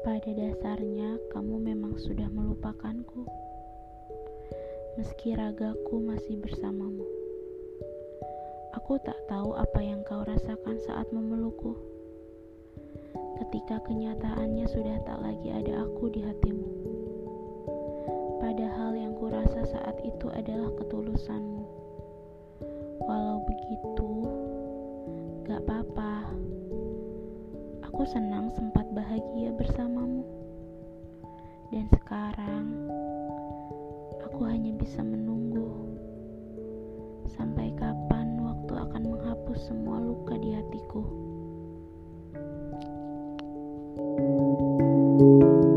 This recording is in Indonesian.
dasarnya, kamu memang sudah melupakanku, meski ragaku masih bersamamu. Aku tak tahu apa yang kau rasakan saat memelukku. Ketika kenyataannya sudah tak lagi ada aku di hatimu. Padahal yang kurasa saat itu adalah ketulusanmu. Walau begitu, gak apa-apa. Aku senang sempat bahagia. Dan sekarang aku hanya bisa menunggu sampai kapan waktu akan menghapus semua luka di hatiku. thank you